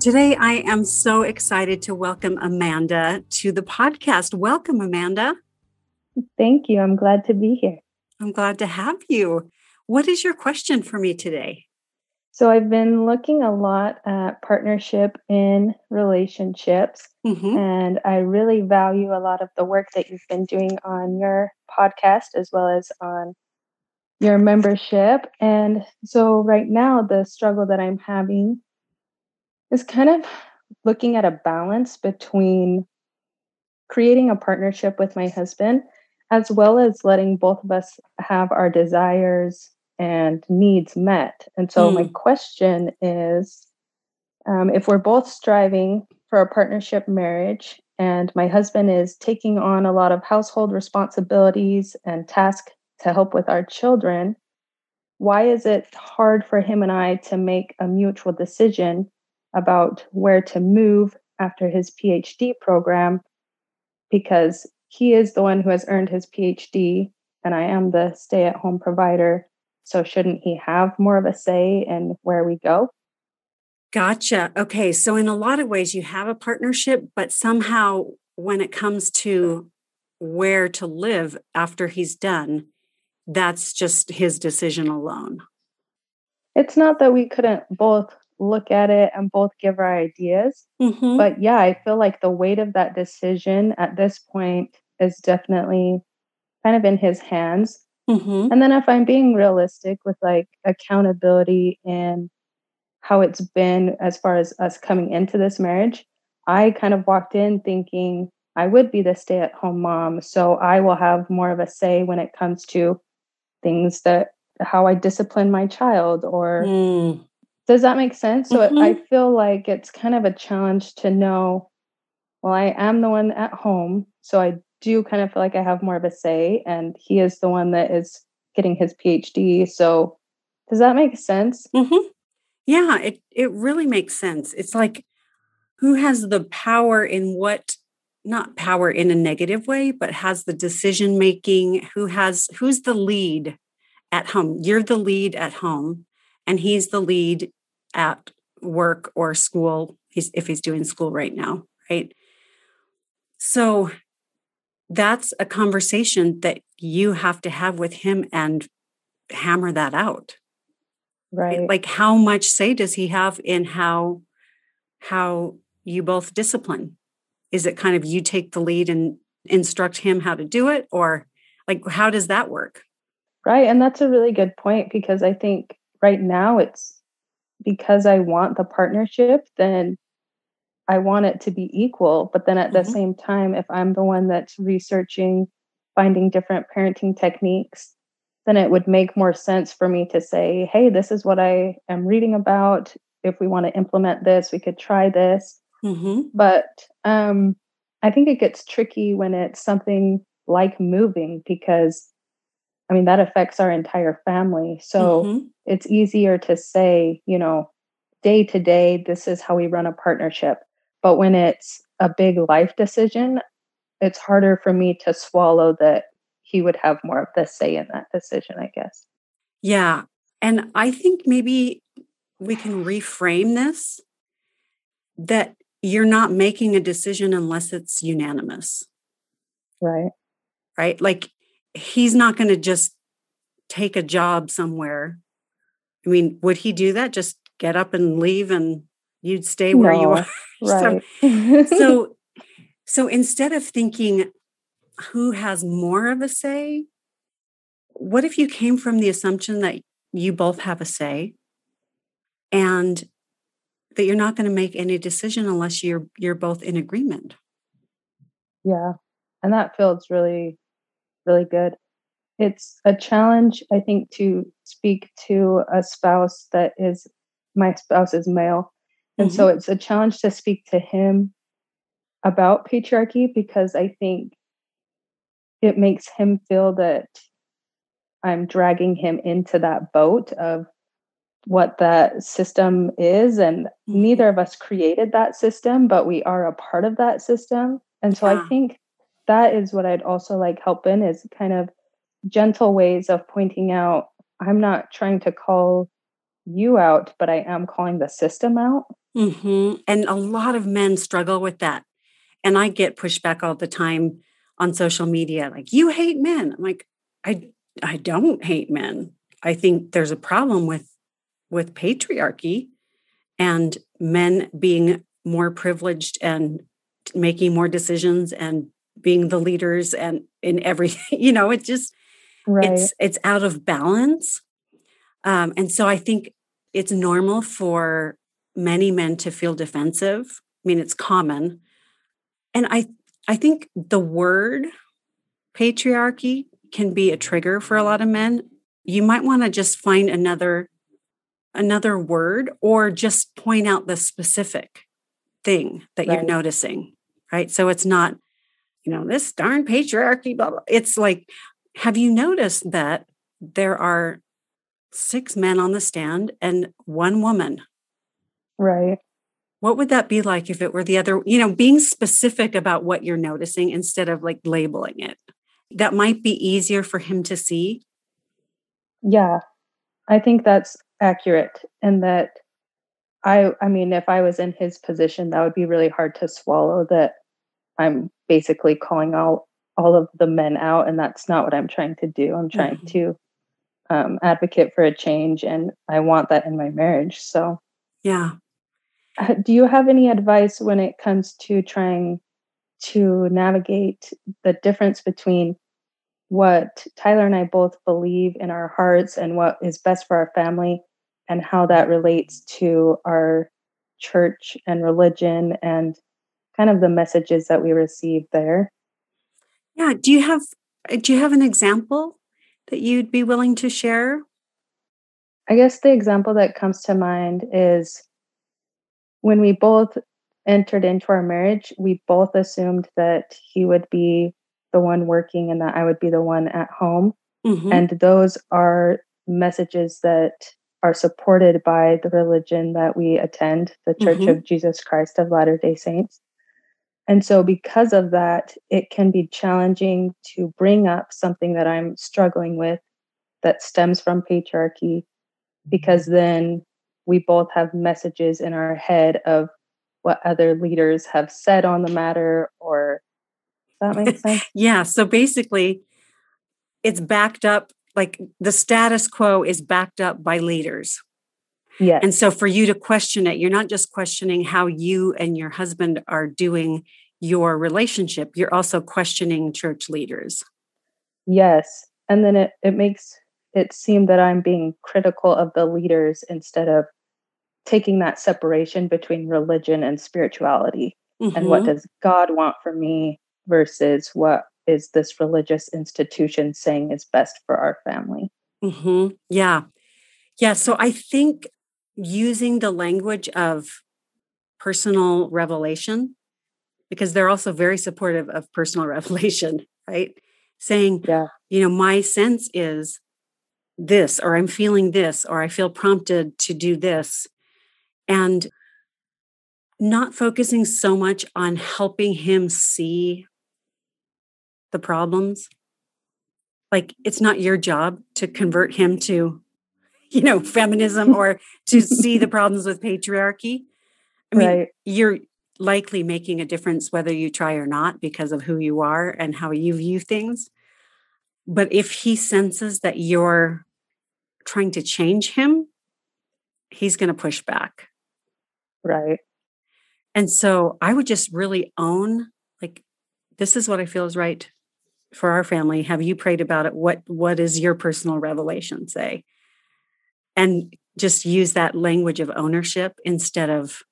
Today, I am so excited to welcome Amanda to the podcast. Welcome, Amanda. Thank you. I'm glad to be here. I'm glad to have you. What is your question for me today? So, I've been looking a lot at partnership in relationships, mm-hmm. and I really value a lot of the work that you've been doing on your podcast as well as on your membership. And so, right now, the struggle that I'm having is kind of looking at a balance between creating a partnership with my husband as well as letting both of us have our desires and needs met. And so, mm. my question is um, if we're both striving for a partnership marriage, and my husband is taking on a lot of household responsibilities and tasks to help with our children, why is it hard for him and I to make a mutual decision about where to move after his PhD program because he is the one who has earned his PhD and I am the stay at home provider. So, shouldn't he have more of a say in where we go? Gotcha. Okay. So, in a lot of ways, you have a partnership, but somehow when it comes to where to live after he's done, that's just his decision alone. It's not that we couldn't both look at it and both give our ideas. Mm-hmm. But yeah, I feel like the weight of that decision at this point is definitely kind of in his hands. Mm-hmm. And then if I'm being realistic with like accountability and how it's been as far as us coming into this marriage, I kind of walked in thinking I would be the stay at home mom. So I will have more of a say when it comes to things that how I discipline my child or mm. Does that make sense? So mm-hmm. I feel like it's kind of a challenge to know, well, I am the one at home. So I do kind of feel like I have more of a say, and he is the one that is getting his PhD. So does that make sense? Mm-hmm. Yeah, it, it really makes sense. It's like who has the power in what not power in a negative way but has the decision making who has who's the lead at home you're the lead at home and he's the lead at work or school he's, if he's doing school right now right? So that's a conversation that you have to have with him and hammer that out. Right. like how much say does he have in how how you both discipline? Is it kind of you take the lead and instruct him how to do it or like how does that work? Right and that's a really good point because i think right now it's because I want the partnership, then I want it to be equal. But then at mm-hmm. the same time, if I'm the one that's researching, finding different parenting techniques, then it would make more sense for me to say, hey, this is what I am reading about. If we want to implement this, we could try this. Mm-hmm. But um, I think it gets tricky when it's something like moving because I mean, that affects our entire family. So mm-hmm. it's easier to say, you know, day to day, this is how we run a partnership. But when it's a big life decision, it's harder for me to swallow that he would have more of the say in that decision, I guess. Yeah. And I think maybe we can reframe this that you're not making a decision unless it's unanimous. Right. Right. Like he's not going to just take a job somewhere. I mean, would he do that? Just get up and leave and you'd stay where no, you are. Right. so, so, so instead of thinking who has more of a say, what if you came from the assumption that you both have a say and that you're not going to make any decision unless you're you're both in agreement? Yeah. And that feels really really good. It's a challenge, I think, to speak to a spouse that is my spouse is male And mm-hmm. so it's a challenge to speak to him about patriarchy because I think it makes him feel that I'm dragging him into that boat of what that system is. And mm-hmm. neither of us created that system, but we are a part of that system. And so yeah. I think that is what I'd also like help in is kind of gentle ways of pointing out I'm not trying to call you out, but I am calling the system out. Mm-hmm. And a lot of men struggle with that. And I get pushback all the time on social media like, you hate men. I'm like, I, I don't hate men. I think there's a problem with with patriarchy and men being more privileged and making more decisions and being the leaders and in everything you know it just right. it's it's out of balance. Um, and so i think it's normal for many men to feel defensive. I mean it's common. And i i think the word patriarchy can be a trigger for a lot of men. You might want to just find another another word or just point out the specific thing that right. you're noticing right? So it's not you know this darn patriarchy blah blah. It's like have you noticed that there are six men on the stand and one woman? Right. What would that be like if it were the other you know being specific about what you're noticing instead of like labeling it? That might be easier for him to see? Yeah. I think that's accurate and that I I mean if I was in his position that would be really hard to swallow that I'm basically calling out all of the men out and that's not what I'm trying to do. I'm trying mm-hmm. to um, advocate for a change and I want that in my marriage. So yeah. Uh, do you have any advice when it comes to trying to navigate the difference between what Tyler and I both believe in our hearts and what is best for our family and how that relates to our church and religion and kind of the messages that we receive there. Yeah, do you have do you have an example that you'd be willing to share? I guess the example that comes to mind is when we both entered into our marriage, we both assumed that he would be the one working and that I would be the one at home. Mm-hmm. And those are messages that are supported by the religion that we attend, the Church mm-hmm. of Jesus Christ of Latter day Saints. And so, because of that, it can be challenging to bring up something that I'm struggling with that stems from patriarchy, because mm-hmm. then we both have messages in our head of what other leaders have said on the matter, or that makes sense? yeah. So basically, it's backed up like the status quo is backed up by leaders. Yeah. And so for you to question it, you're not just questioning how you and your husband are doing your relationship, you're also questioning church leaders. Yes. And then it, it makes it seem that I'm being critical of the leaders instead of taking that separation between religion and spirituality. Mm-hmm. And what mm-hmm. does God want for me versus what is this religious institution saying is best for our family. Mm-hmm. Yeah. Yeah. So I think using the language of personal revelation, because they're also very supportive of personal revelation, right? Saying, yeah. you know, my sense is this, or I'm feeling this, or I feel prompted to do this. And not focusing so much on helping him see the problems like it's not your job to convert him to you know feminism or to see the problems with patriarchy. I mean right. you're likely making a difference whether you try or not because of who you are and how you view things. But if he senses that you're trying to change him he's going to push back. Right. And so i would just really own like this is what i feel is right for our family. Have you prayed about it? What what is your personal revelation say and just use that language of ownership instead of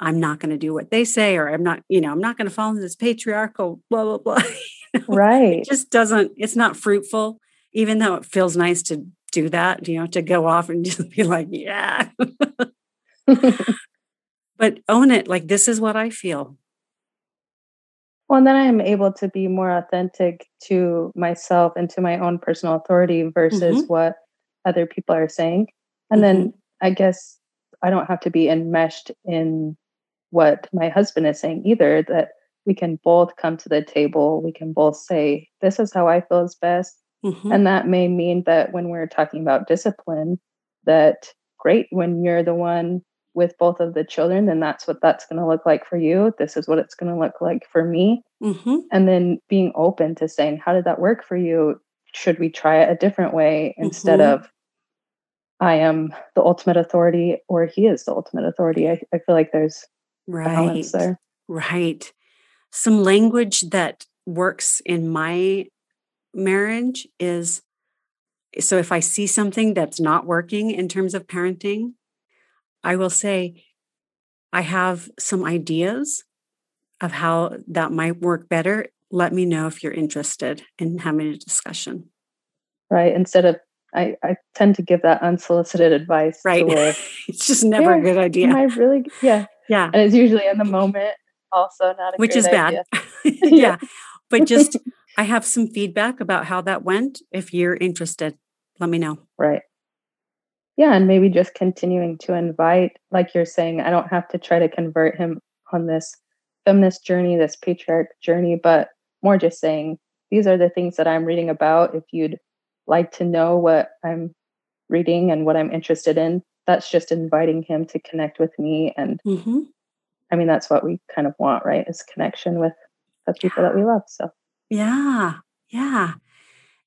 i'm not going to do what they say or i'm not you know i'm not going to fall into this patriarchal blah blah blah right it just doesn't it's not fruitful even though it feels nice to do that you know to go off and just be like yeah but own it like this is what I feel. Well, and then I'm able to be more authentic to myself and to my own personal authority versus mm-hmm. what other people are saying. And mm-hmm. then I guess I don't have to be enmeshed in what my husband is saying either, that we can both come to the table. We can both say, This is how I feel is best. Mm-hmm. And that may mean that when we're talking about discipline, that great, when you're the one with both of the children, then that's what that's going to look like for you. This is what it's going to look like for me. Mm-hmm. And then being open to saying, How did that work for you? Should we try it a different way instead mm-hmm. of I am the ultimate authority or he is the ultimate authority? I, I feel like there's right. balance there. Right. Some language that works in my marriage is so if I see something that's not working in terms of parenting, I will say, I have some ideas of how that might work better. Let me know if you're interested in having a discussion. Right. Instead of, I, I tend to give that unsolicited advice. Right. Where, it's just never yeah, a good idea. I really, yeah. Yeah. And it's usually in the moment also not Which is bad. yeah. But just, I have some feedback about how that went. If you're interested, let me know. Right yeah and maybe just continuing to invite like you're saying i don't have to try to convert him on this feminist journey this patriarch journey but more just saying these are the things that i'm reading about if you'd like to know what i'm reading and what i'm interested in that's just inviting him to connect with me and mm-hmm. i mean that's what we kind of want right is connection with the people that we love so yeah yeah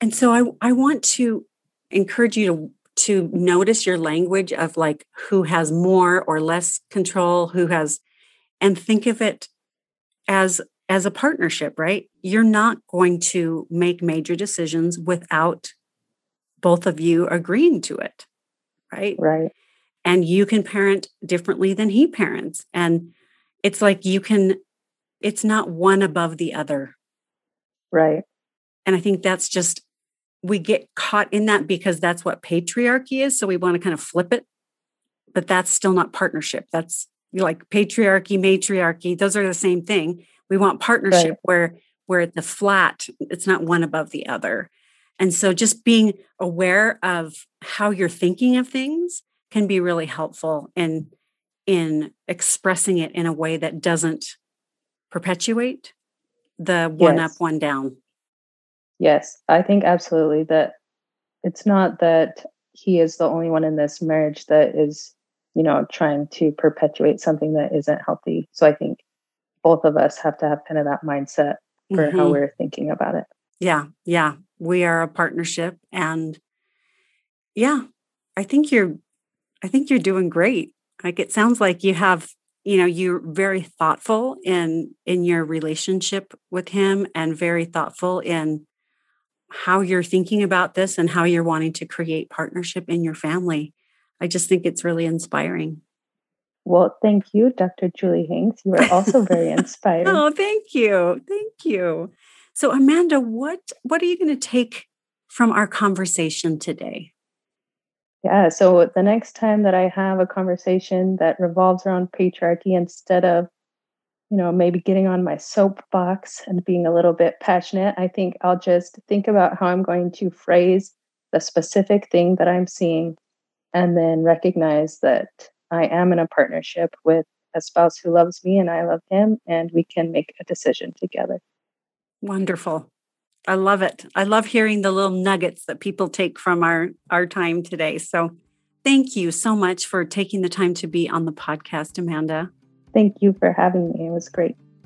and so i i want to encourage you to to notice your language of like who has more or less control, who has, and think of it as as a partnership, right? You're not going to make major decisions without both of you agreeing to it, right? Right. And you can parent differently than he parents. And it's like you can, it's not one above the other. Right. And I think that's just we get caught in that because that's what patriarchy is. So we want to kind of flip it, but that's still not partnership. That's like patriarchy, matriarchy. Those are the same thing. We want partnership right. where where the flat, it's not one above the other. And so just being aware of how you're thinking of things can be really helpful in in expressing it in a way that doesn't perpetuate the one yes. up, one down. Yes, I think absolutely that it's not that he is the only one in this marriage that is, you know, trying to perpetuate something that isn't healthy. So I think both of us have to have kind of that mindset for mm-hmm. how we're thinking about it. Yeah, yeah. We are a partnership and yeah, I think you're I think you're doing great. Like it sounds like you have you know you're very thoughtful in in your relationship with him and very thoughtful in how you're thinking about this and how you're wanting to create partnership in your family. I just think it's really inspiring. Well, thank you, Dr. Julie Hanks. You are also very inspired. oh, thank you. Thank you. So Amanda, what what are you going to take from our conversation today? Yeah, so the next time that I have a conversation that revolves around patriarchy instead of you know, maybe getting on my soapbox and being a little bit passionate, I think I'll just think about how I'm going to phrase the specific thing that I'm seeing and then recognize that I am in a partnership with a spouse who loves me and I love him, and we can make a decision together. Wonderful. I love it. I love hearing the little nuggets that people take from our, our time today. So thank you so much for taking the time to be on the podcast, Amanda. Thank you for having me. It was great.